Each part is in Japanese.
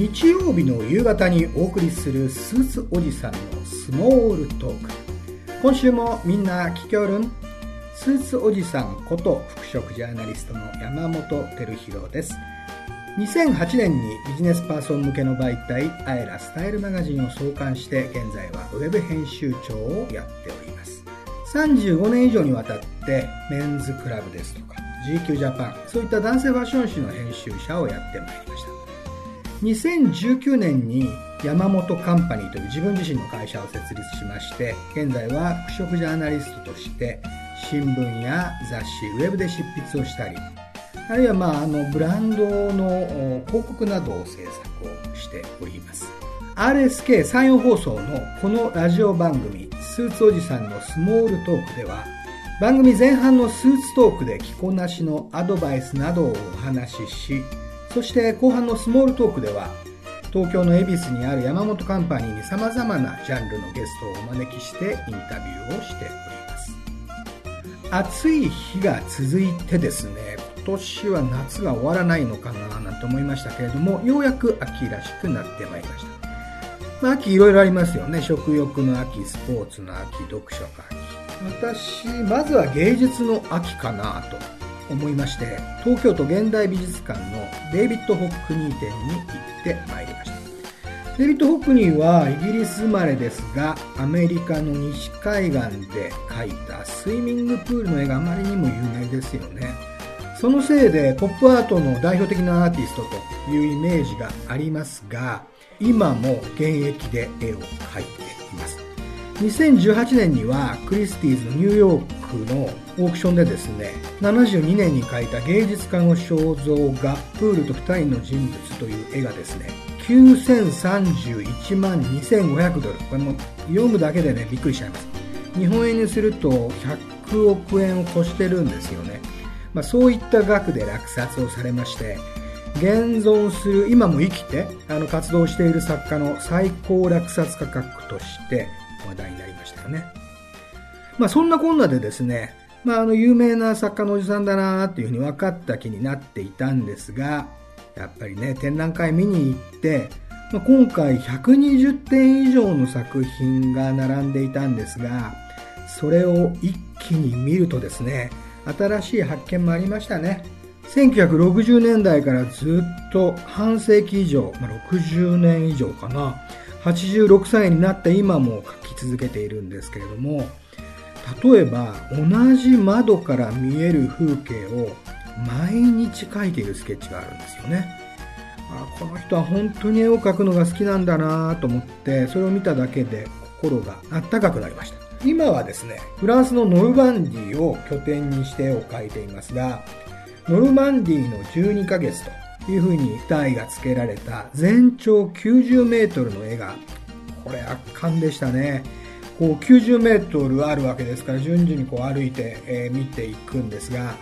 日曜日の夕方にお送りするスーツおじさんのスモールトーク。今週もみんな聞きおるん。スーツおじさんこと服飾ジャーナリストの山本照弘です。2008年にビジネスパーソン向けの媒体アエラスタイルマガジンを創刊して現在はウェブ編集長をやっております。35年以上にわたってメンズクラブですとか GQ ジャパンそういった男性ファッション誌の編集者をやってまいりました。2019年に山本カンパニーという自分自身の会社を設立しまして現在は服飾ジャーナリストとして新聞や雑誌ウェブで執筆をしたりあるいは、まあ、あのブランドの広告などを制作をしております。RSK 山陽放送のこのラジオ番組スーツおじさんのスモールトークでは番組前半のスーツトークで着こなしのアドバイスなどをお話ししそして後半のスモールトークでは東京の恵比寿にある山本カンパニーに様々なジャンルのゲストをお招きしてインタビューをしております。暑い日が続いてですね今年は夏が終わらないのかななんて思いましたけれどもようやく秋らしくなってまいりました、まあ、秋いろいろありますよね。食欲の秋スポーツの秋読書の秋。私まずは芸術の秋かなと思いまして東京都現代美術館のデイビッド・ホックニー展に行ってまいりました。デイビッド・ホックニーはイギリス生まれですがアメリカの西海岸で描いたスイミングプールの絵があまりにも有名ですよね。そのせいでポップアートの代表的なアーティストというイメージがありますが今も現役で絵を描いています2018年にはクリスティーズニューヨークのオークションでですね72年に描いた芸術家の肖像画プールと2人の人物という絵がですね9031万2500ドル。これも読むだけでねびっくりしちゃいます。日本円にすると100億円を超してるんですよね、まあ、そういった額で落札をされまして現存する今も生きてあの活動している作家の最高落札価格として話題になりましたよねまあそんなこんなでですねまあ、あの、有名な作家のおじさんだなっていうふうに分かった気になっていたんですが、やっぱりね、展覧会見に行って、まあ、今回120点以上の作品が並んでいたんですが、それを一気に見るとですね、新しい発見もありましたね。1960年代からずっと半世紀以上、まあ、60年以上かな、86歳になった今も書き続けているんですけれども、例えば同じ窓から見える風景を毎日描いているスケッチがあるんですよね。あこの人は本当に絵を描くのが好きなんだなと思ってそれを見ただけで心があったかくなりました。今はですねフランスのノルマンディを拠点にして絵を描いていますがノルマンディの12ヶ月というふうに題が付けられた全長90メートルの絵がこれ圧巻でしたね。こう90メートルあるわけですから順々にこう歩いて、えー、見ていくんですが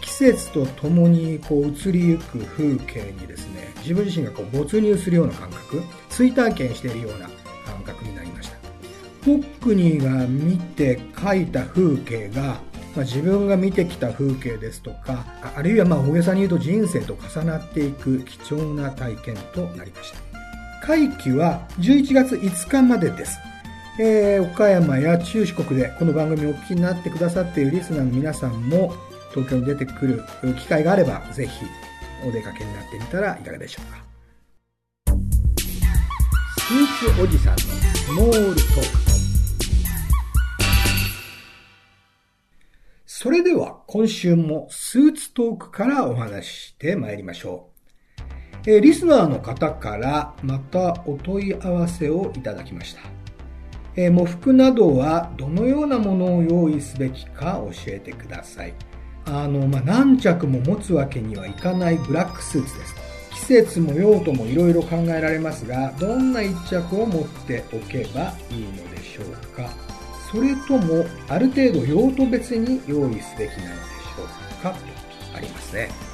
季節とともにこう移りゆく風景にですね自分自身がこう没入するような感覚追体験しているような感覚になりました。ホックニーが見て描いた風景が、まあ、自分が見てきた風景ですとかあるいはまあ大げさに言うと人生と重なっていく貴重な体験となりました。会期は11月5日までです。えー、岡山や中四国でこの番組をお聞きになってくださっているリスナーの皆さんも東京に出てくる機会があればぜひお出かけになってみたらいかがでしょうか。スーツおじさんのスモールトーク。それでは今週もスーツトークからお話ししてまいりましょう。え、リスナーの方からまたお問い合わせをいただきました。え、喪服などはどのようなものを用意すべきか教えてください。あの、まあ、何着も持つわけにはいかないブラックスーツです。季節も用途もいろいろ考えられますが、どんな一着を持っておけばいいのでしょうかそれとも、ある程度用途別に用意すべきなのでしょうかとありますね。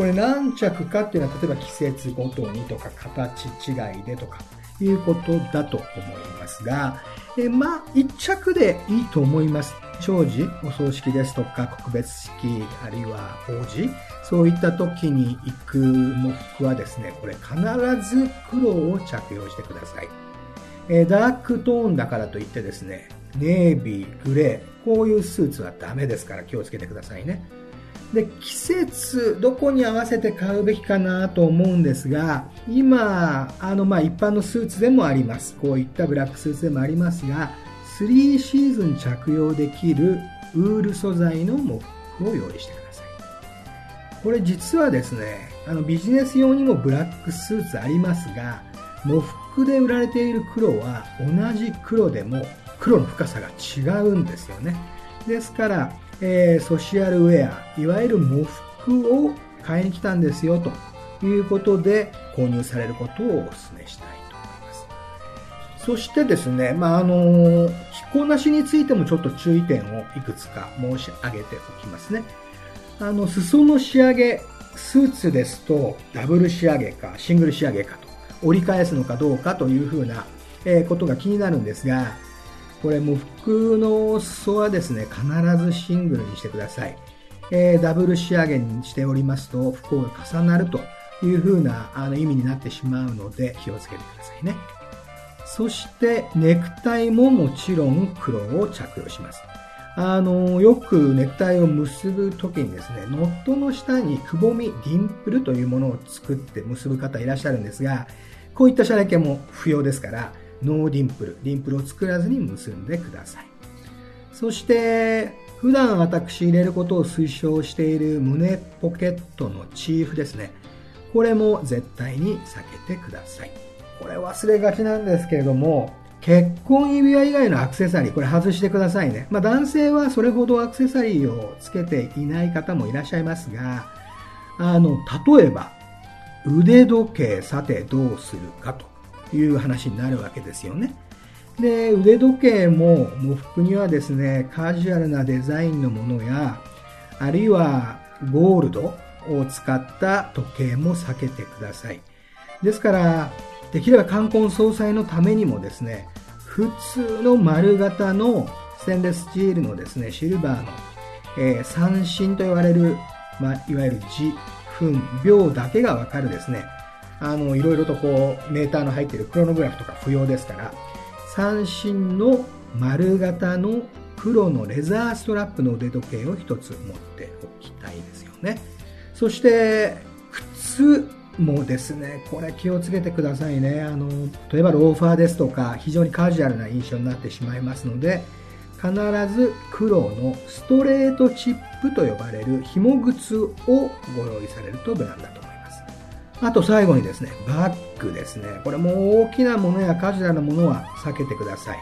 これ何着かっていうのは、例えば季節ごとにとか形違いでとか、いうことだと思いますが、えまあ、一着でいいと思います。長寿、お葬式ですとか、告別式、あるいは法事、そういった時に行く喪服はですね、これ必ず黒を着用してください。えダークトーンだからといってですね、ネイビー、グレー、こういうスーツはダメですから気をつけてくださいね。で、季節、どこに合わせて買うべきかなと思うんですが、今、あの、まあ、一般のスーツでもあります。こういったブラックスーツでもありますが、3シーズン着用できるウール素材の喪服を用意してください。これ実はですね、あのビジネス用にもブラックスーツありますが、喪服で売られている黒は同じ黒でも黒の深さが違うんですよね。ですから、えー、ソシアルウェア、いわゆる喪服を買いに来たんですよということで購入されることをお勧めしたいと思います。そしてですね、まあ、あの、着こなしについてもちょっと注意点をいくつか申し上げておきますね。あの、裾の仕上げ、スーツですとダブル仕上げかシングル仕上げかと折り返すのかどうかというふうな、えことが気になるんですが、これも服の裾はですね、必ずシングルにしてください。えー、ダブル仕上げにしておりますと、不幸が重なるというふうなあの意味になってしまうので気をつけてくださいね。そしてネクタイももちろん黒を着用します。あの、よくネクタイを結ぶときにですね、ノットの下にくぼみ、ディンプルというものを作って結ぶ方いらっしゃるんですが、こういったシャレ系も不要ですから、 no dimple、ディンプルを作らずに結んでください。そして、普段私入れることを推奨している胸ポケットのチーフですね。これも絶対に避けてください。これ忘れがちなんですけれども、結婚指輪以外のアクセサリー、これ外してくださいね。まあ男性はそれほどアクセサリーをつけていない方もいらっしゃいますが、あの、例えば、腕時計さてどうするかという話になるわけですよね。で、腕時計も喪服にはですね、カジュアルなデザインのものや、あるいはゴールドを使った時計も避けてください。ですから、できれば冠婚葬祭のためにもですね、普通の丸型のステンレススチールのですね、シルバーの、えー、三振と言われる、まあ、いわゆる字、分、秒だけがわかるですね、あの、いろいろとこう、メーターの入ってるクロノグラフとか不要ですから、三振の丸型の黒のレザーストラップの腕時計を一つ持っておきたいですよね。そして、靴もですね、これ気をつけてくださいね。あの、例えばローファーですとか、非常にカジュアルな印象になってしまいますので、必ず黒のストレートチップと呼ばれる紐靴をご用意されると無難だとあと最後にですね、バッグですね。これも大きなものやカジュアルなものは避けてください。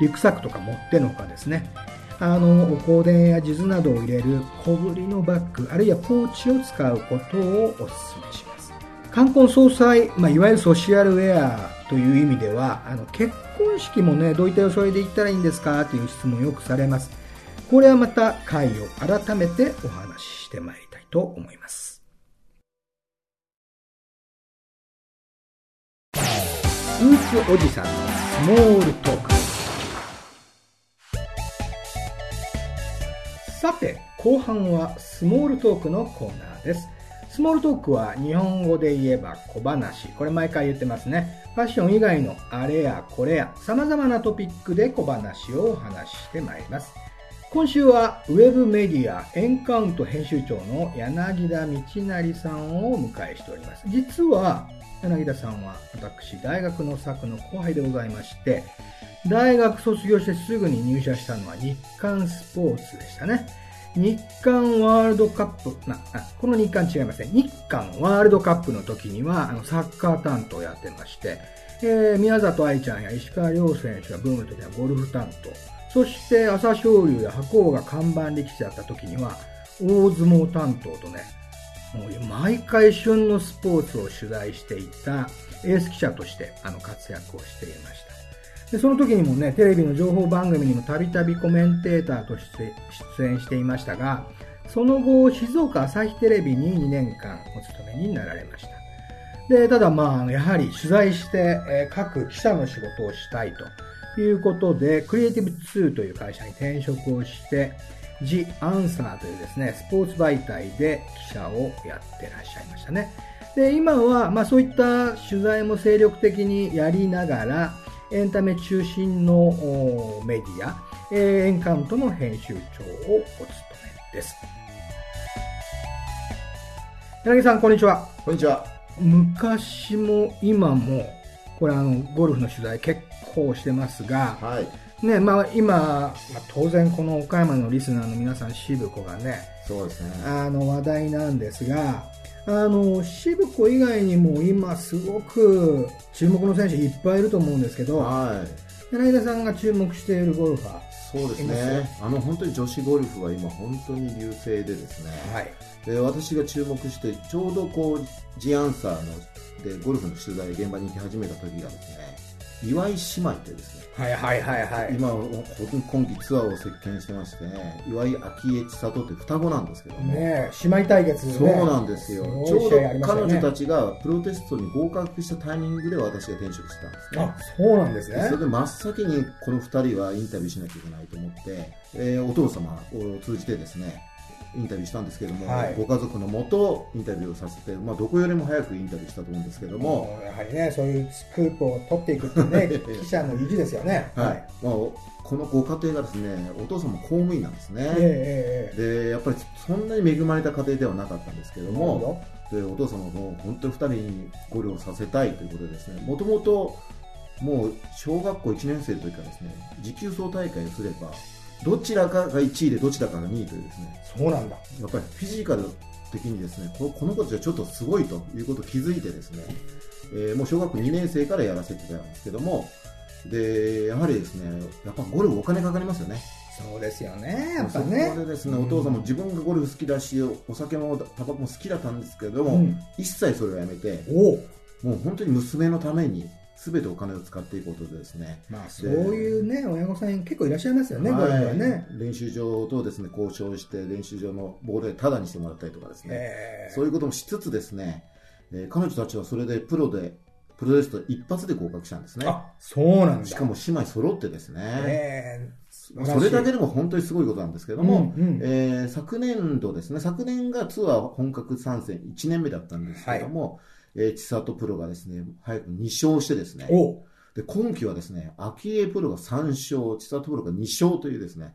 リュックサックとか持ってのかですね。あの、お香典や地図などを入れる小ぶりのバッグ、あるいはポーチを使うことをお勧めします。冠婚葬祭、まあ、いわゆるソシャルウェアという意味では、あの、結婚式もね、どういった装いで行ったらいいんですかという質問をよくされます。これはまた回を改めてお話ししてまいりたいと思います。スーツおじさんのスモールトーク。さて後半はスモールトークのコーナーです。スモールトークは日本語で言えば小話。これ毎回言ってますね。ファッション以外のあれやこれや様々なトピックで小話をお話ししてまいります。今週はウェブメディアエンカウント編集長の柳田道成さんをお迎えしております。実は柳田さんは私、大学の作の後輩でございまして、大学卒業してすぐに入社したのは日韓スポーツでしたね。日韓ワールドカップ、な、この日韓違いません。日韓ワールドカップの時には、あの、サッカー担当やってまして、えー、宮里愛ちゃんや石川遼選手がブームの時はゴルフ担当。そして、朝青龍や白鵬が看板力士だった時には、大相撲担当とね、毎回旬のスポーツを取材していたエース記者としてあの活躍をしていました。でその時にもね、テレビの情報番組にもたびたびコメンテーターとして出演していましたが、その後、静岡朝日テレビに2年間お勤めになられました。で、ただまあ、やはり取材して、えー、各記者の仕事をしたいということで、クリエイティブ2という会社に転職をして、The Answer というですね、スポーツ媒体で記者をやってらっしゃいましたね。で、今は、まあそういった取材も精力的にやりながら、エンタメ中心のメディア、エンカウントの編集長をお務めです。柳さん、こんにちは。こんにちは。昔も今も、これあの、ゴルフの取材結構してますが、はい。ねまあ、今、まあ、当然この岡山のリスナーの皆さん、渋子がね、そうですね。あの話題なんですが、あの、渋子以外にも今すごく注目の選手いっぱいいると思うんですけど、はい。柳田さんが注目しているゴルファー。そうですね。あの、本当に女子ゴルフは今本当に流星でですね、はい。で、私が注目して、ちょうどこう、ジアンサーの、で、ゴルフの取材、現場に行き始めた時がですね、岩井姉妹ってですね、はいはいはいはい。今、今季ツアーを席巻してまして、ね、岩井明恵千里って双子なんですけども。ね姉妹対決、ね、そうなんですよ。ちょうど彼女たちがプロテストに合格したタイミングで私が転職してたんですね。あ、そうなんですね。それで真っ先にこの二人はインタビューしなきゃいけないと思って、えー、お父様を通じてですね、インタビューしたんですけども、はい、ご家族のもとインタビューをさせて、まあ、どこよりも早くインタビューしたと思うんですけどもやはりねそういうスクープを取っていくってね 記者の意地ですよね、はい、はい、まあ、このご家庭がですねお父さんも公務員なんですね、えー、でやっぱりそんなに恵まれた家庭ではなかったんですけどもでお父様も本当に2人にご了させたいということでですねもともともう小学校1年生の時からですね持久走大会をすればどちらかが1位でどちらかが2位というですね。そうなんだ。やっぱりフィジカル的にですねこの子たちはちょっとすごいということを気づいてですね、えー、もう小学校2年生からやらせてたんですけどもでやはりですねやっぱゴルフお金かかりますよね。そうですよねやっぱね。そこでですね、お父さんも自分がゴルフ好きだしお酒もタバコも好きだったんですけども、うん、一切それをやめてもう本当に娘のためにすべてお金を使っていくことでですね。まあ、そういうね、親御さん結構いらっしゃいますよね、はい、はね。練習場とですね、交渉して、練習場のボールでタダにしてもらったりとかですね。そういうこともしつつですね、えー、彼女たちはそれでプロで、プロテスト一発で合格したんですね。あ、そうなんだ。しかも姉妹揃ってですね。それだけでも本当にすごいことなんですけども、うんうん、えー、昨年度ですね、昨年がツアー本格参戦1年目だったんですけども、はいえー、千里プロがですね、早く2勝してですね、で今季はですね、秋江プロが3勝、千里プロが2勝というですね、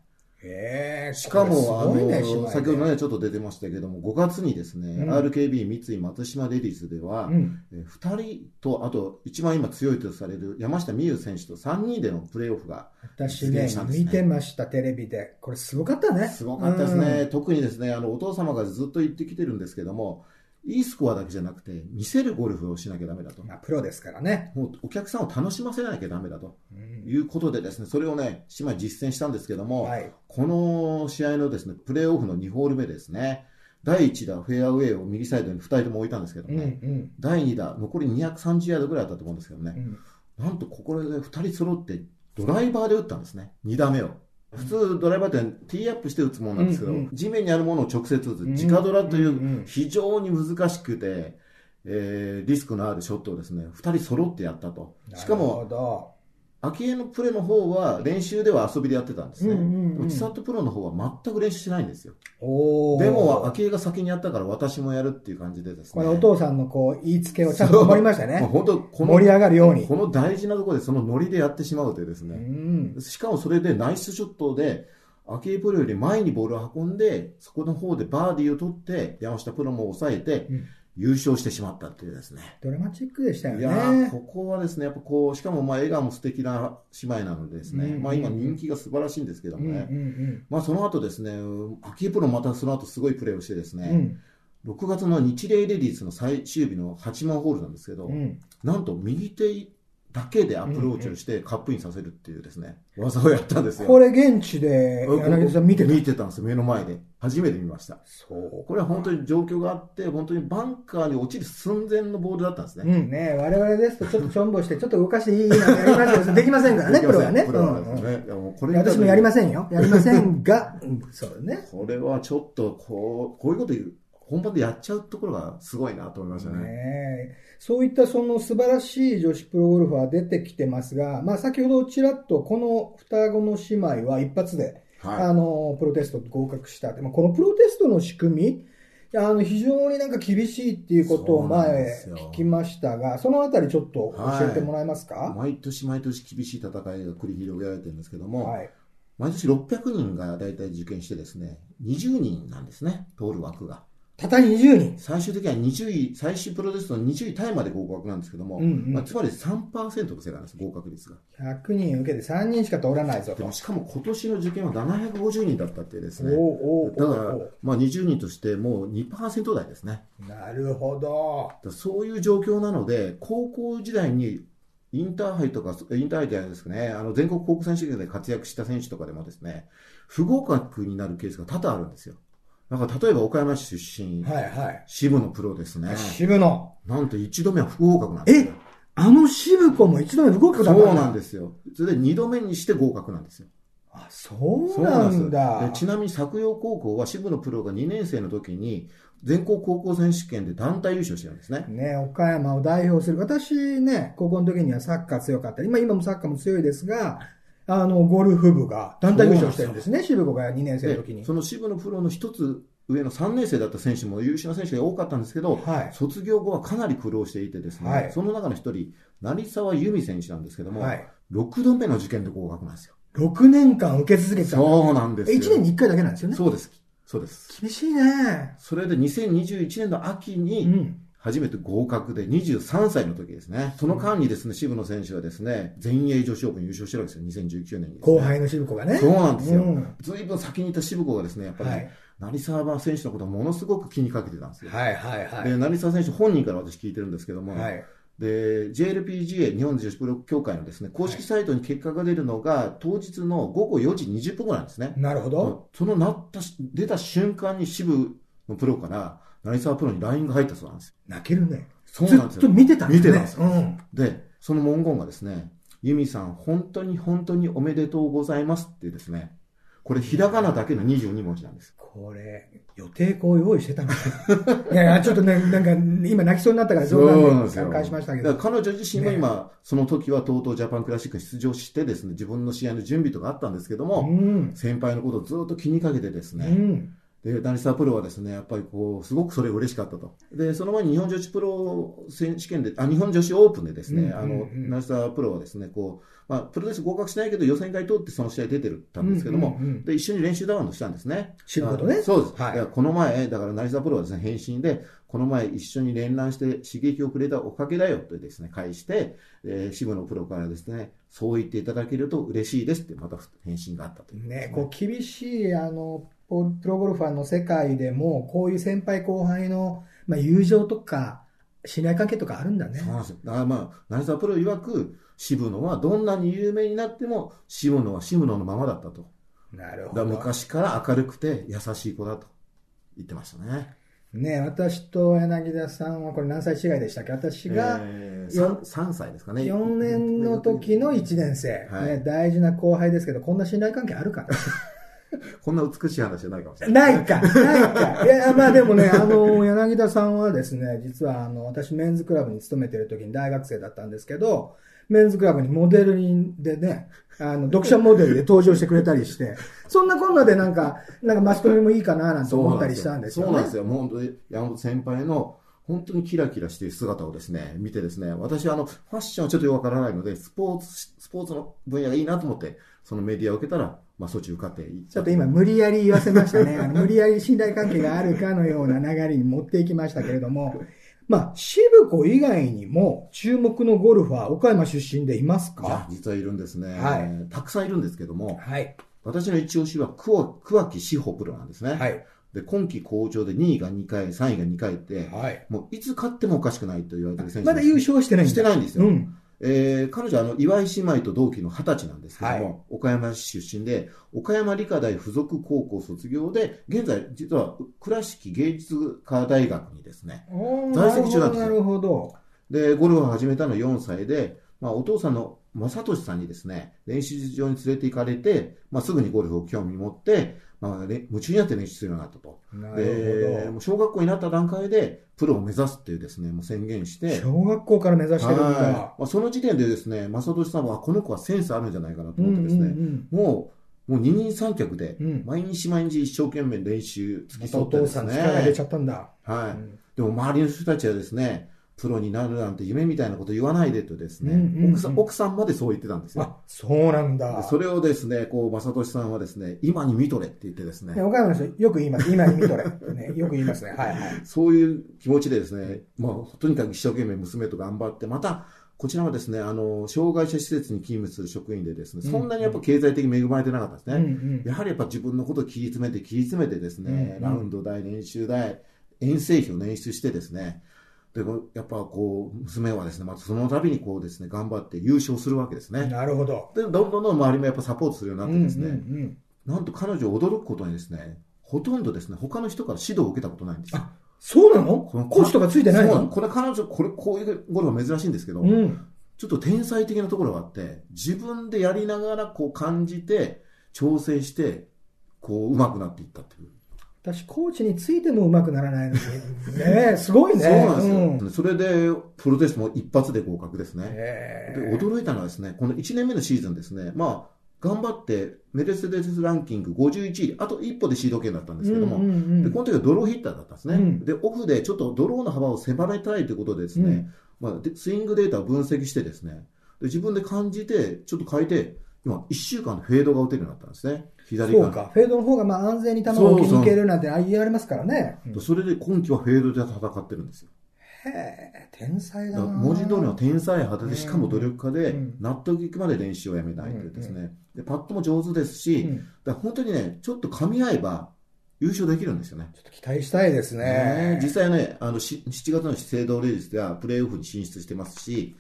しかも、あの、先ほどね、ちょっと出てましたけども、5月にですね、うん、RKB 三井松島レディースでは、うん、え2人と、あと、一番今強いとされる山下美夢有選手と3人でのプレーオフが、ね、私ね、見てました、テレビで。これすごかったね。すごかったですね。うん、特にですね、あの、お父様がずっと言ってきてるんですけども、いいスコアだけじゃなくて、見せるゴルフをしなきゃダメだと。まあ、プロですからね。もうお客さんを楽しませなきゃダメだと。いうことでですね、それをね、姉妹実践したんですけども、はい、この試合のですね、プレーオフの2ホール目ですね、第1打、フェアウェイを右サイドに2人とも置いたんですけどね、うんうん、第2打、残り230ヤードぐらいあったと思うんですけどね、うん、なんとここで2人揃ってドライバーで打ったんですね、2打目を。普通ドライバーってティーアップして打つものなんですけど、うんうん、地面にあるものを直接打つ、直ドラという非常に難しくて、えー、リスクのあるショットをですね、二人揃ってやったと。しかも、秋江のプレの方は練習では遊びでやってたんですね。内里プロの方は全く練習しないんですよ。でも、秋江が先にやったから私もやるっていう感じでですね。これお父さんのこう、言いつけをちゃんと守りましたね。本当この盛り上がるように。この大事なところでそのノリでやってしまうというですね。しかもそれでナイスショットで、秋江プロより前にボールを運んで、そこの方でバーディーを取って、山下プロも抑えて、うん優勝してしまったっていうですね。ドラマチックでしたよね。いやここはですね、やっぱこう、しかもまあ笑顔も素敵な姉妹なのでですね、うんうん、まあ今人気が素晴らしいんですけどもね、うんうんうん、まあその後ですね、秋江プロまたその後すごいプレーをしてですね、うん、6月の日霊レディースの最終日の8万ホールなんですけど、うん、なんと右手だけでアプローチをしてカップインさせるっていうですね、技をやったんですよ。これ現地で柳田さん見てた？見てたんですよ、目の前で。初めて見ました。そう。これは本当に状況があって、本当にバンカーに落ちる寸前のボールだったんですね。うんね、我々ですとちょっとちょんぼして、ちょっと動かしていいなやりま。できませんからね、プロはね。プロはですね。うんうん、これ私もやりませんよ。やりませんが、そうね。これはちょっと、こう、こういうこと言う。本番でやっちゃうところがすごいなと思いましたね。ねそういったその素晴らしい女子プロゴルファー出てきてますが、まあ先ほどちらっとこの双子の姉妹は一発で、はい、あの、プロテスト合格した。でもこのプロテストの仕組み、あの非常になんか厳しいっていうことを前聞きましたが、そのあたりちょっと教えてもらえますか、はい、毎年毎年厳しい戦いが繰り広げられてるんですけども、はい、毎年600人が大体受験してですね、20人なんですね、通る枠が。たった20人最終的には20位、最終プロテストの20位タイまで合格なんですけども、うんうん、まあ、つまり3%の世界なんです、合格率が。100人受けて3人しか通らないぞでもしかも今年の受験は750人だったってですね。だから、まあ、20人としてもう2%台ですね。なるほど。そういう状況なので、高校時代にインターハイとか、インターハイじゃないですかね、あの全国高校選手権で活躍した選手とかでもですね、不合格になるケースが多々あるんですよ。なんか例えば岡山市出身、はいはい、渋野プロですね。渋野。なんと一度目は不合格なんですよ。えあの渋子も一度目不合格だったそうなんですよ。それで二度目にして合格なんですよ。あ、そうなんだ。ちなみに作陽高校は渋野プロが2年生の時に、全国高校選手権で団体優勝してるんですね。ね岡山を代表する。私ね、高校の時にはサッカー強かった。今、今もサッカーも強いですが、あの、ゴルフ部が団体優勝してるんですね、渋子が2年生の時に。その渋野プロの一つ上の3年生だった選手も優秀な選手が多かったんですけど、はい、卒業後はかなり苦労していてですね、はい、その中の一人、成沢由美選手なんですけども、はい、6度目の受験で合格なんですよ。6年間受け続けてたそうなんですよ。1年に1回だけなんですよね。そうです。そうです。厳しいね。それで2021年の秋に、うん初めて合格で23歳の時ですね。その間にですね、渋野選手はですね、全英女子オープン優勝してるわけですよ、2019年に、ね、後輩の渋子がね。そうなんですよ。うん、ずいぶん先にいた渋子がですね、やっぱり、ね、はい成沢選手のことをものすごく気にかけてたんですよ。はいはいはい。で、成沢選手本人から私聞いてるんですけども、はい、で、JLPGA、日本女子プロ協会のですね、公式サイトに結果が出るのが、当日の午後4時20分後なんですね。なるほど。そのなった、出た瞬間に渋のプロから、成沢プロに LINE が入ったそうなんですよ。泣けるね。そうなんですよ。ずっと見てたんですね。見てたんですよ。うん、で、その文言がですね、ユミさん、本当に本当におめでとうございますってですね、これひらがなだけの22文字なんです。これ、予定校用意してたんです いやいや、ちょっとね、なんか、今泣きそうになったから冗談で参加しましたけど。彼女自身も今、ね、その時は TOTO ジャパンクラシックに出場してですね、自分の試合の準備とかあったんですけども、うん、先輩のことをずっと気にかけてですね、うんで、ダニサープロはですね、やっぱりこう、すごくそれ嬉しかったと。で、その前に日本女子プロ選手権で、あ、日本女子オープンでですね、あの、ダニサープロはですね、こう、まあ、プロテスト合格しないけど予選会通ってその試合出てたんですけども、うんうんうん、で、一緒に練習ダウンしたんですね。知ることね。そうです。はい。この前、だから成沢プロはですね、返信で、この前一緒に連弾して刺激をくれたおかげだよとですね、返して、えー、渋野プロからですね、そう言っていただけると嬉しいですってまた返信があったという、ね、ね、こう厳しい、あの、プロゴルファーの世界でも、こういう先輩後輩の、まあ、友情とか、信頼関係とかあるんだね。そうなんですよ。だからまあ、成沢プロ曰く、渋野はどんなに有名になっても、渋野は渋野のままだったと。なるほど。昔から明るくて優しい子だと言ってましたね。ね私と柳田さんはこれ何歳違いでしたっけ？私が 3,、えー、3, 歳ですかね。4年の時の1年生、はい、ね。大事な後輩ですけど、こんな信頼関係あるかな？こんな美しい話じゃないかもしれない。ないか、ないか。いや、まあでもね、あの、柳田さんはですね、実はあの、私メンズクラブに勤めてる時に大学生だったんですけど、メンズクラブにモデルでね、あの、読者モデルで登場してくれたりして、そんなこんなでなんか、なんかマスコミもいいかななんて思ったりしたんですよ、ね、そうなんですよ。もう本当に山本先輩の本当にキラキラしている姿をですね、見てですね、私はあの、ファッションはちょっとよくわからないので、スポーツ、スポーツの分野がいいなと思って、そのメディアを受けたら、まあ、そっち受かってちょっと今、無理やり言わせましたね。あの無理やり信頼関係があるかのような流れに持っていきましたけれども、まあ、渋子以外にも注目のゴルファー、岡山出身でいますか？実はいるんですね、はい。たくさんいるんですけども、はい、私の一押しは桑木志保プロなんですね。はい、で、今季好調で2位が2回、3位が2回って、はい、もういつ勝ってもおかしくないと言われてる選手まだ優勝はしてないんしてないんですよ。うんえー、彼女はあの岩井姉妹と同期の二十歳なんですけども、はい、岡山市出身で、岡山理科大附属高校卒業で、現在、実は倉敷芸術科大学にですね、在籍中なんですよ。なるほど。で、ゴルフを始めたの4歳で、まあ、お父さんの正俊さんにですね、練習場に連れて行かれて、まあ、すぐにゴルフを興味持って、まあ、夢中になって練習するようになったと。で、小学校になった段階で、プロを目指すっていうですね、もう宣言して。小学校から目指してるんだ。まあ、その時点でですね、正俊さんは、この子はセンスあるんじゃないかなと思ってですね、うんうんうん、もう、もう二人三脚で、毎日毎日一生懸命練習付き添ってですね。お父さん力入れちゃったんだ。はい。うん、でも周りの人たちはですね、プロになるなんて夢みたいなこと言わないでとですね、うんうんうん、奥さん、奥さんまでそう言ってたんですよ。あ、そうなんだ。それをですね、こう、正俊さんはですね、今に見とれって言ってですね。岡山の人よく言います。今に見とれ。ね、よく言いますね。はいはい。そういう気持ちでですね、まあ、とにかく一生懸命娘と頑張って、また、こちらはですね、あの、障害者施設に勤務する職員でですね、そんなにやっぱ経済的に恵まれてなかったですね。うんうん、やはりやっぱ自分のことを切り詰めて、切り詰めてですね、うんうん、ラウンド代、練習代、遠征費を捻出してですね、でもやっぱこう娘はですねまたその度にこうですね頑張って優勝するわけですね。なるほど。でどんどんどん周りもやっぱサポートするようになってですね、うんうんうん、なんと彼女驚くことにですねほとんどですね他の人から指導を受けたことないんですよ。そうなの？コーチとかついてないの？これ彼女これこういうゴルフは珍しいんですけど、うん、ちょっと天才的なところがあって自分でやりながらこう感じて調整してこう上手くなっていったっていう私、コーチについてもうまくならないのに。ねすごいね。そうなんですよ。うん、それで、プロテストも一発で合格ですね。で、驚いたのはですね、この1年目のシーズンですね、まあ、頑張って、メルセデスランキング51位、あと一歩でシード権だったんですけども、うんうんうん、でこの時はドローヒッターだったんですね。うん、で、オフでちょっとドローの幅を狭めたいということでですね、うん、まあ、スイングデータを分析してですね、で自分で感じて、ちょっと変えて、今、1週間でフェードが打てるようになったんですね。左そうか。フェードの方がまあ安全に球を切り抜けるなんて言われますからね。そそれで今季はフェードで戦ってるんですよ。へえ、天才だな。文字通りの天才派で、しかも努力家で、納得いくまで練習をやめないというですね。で、パットも上手ですし、だ本当にね、ちょっと噛み合えば、優勝できるんですよね。ちょっと期待したいですね。ね実際ね、あの、7月の資生堂レディスではプレーオフに進出してますし、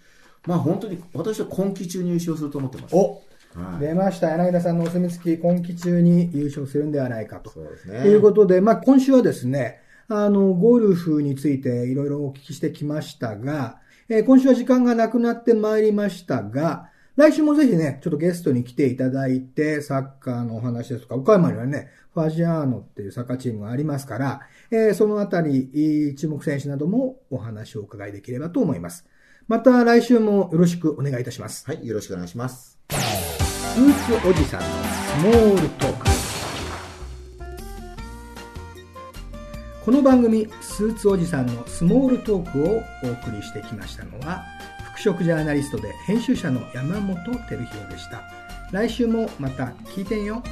まあ本当に私は今季中に優勝すると思ってます。おはい、出ました。柳田さんのお墨付き今季中に優勝するんではないかと。そうですね。ということで、まあ今週はですね、あの、ゴルフについていろいろお聞きしてきましたが、えー、今週は時間がなくなってまいりましたが、来週もぜひね、ちょっとゲストに来ていただいて、サッカーのお話ですとか、岡山にはね、ファジアーノっていうサッカーチームがありますから、えー、そのあたり、注目選手などもお話をお伺いできればと思います。また来週もよろしくお願いいたします。はい、よろしくお願いします。スーツおじさんのスモールトーク。この番組スーツおじさんのスモールトークをお送りしてきましたのは服飾ジャーナリストで編集者の山本照弘でした。来週もまた聞いてんよ。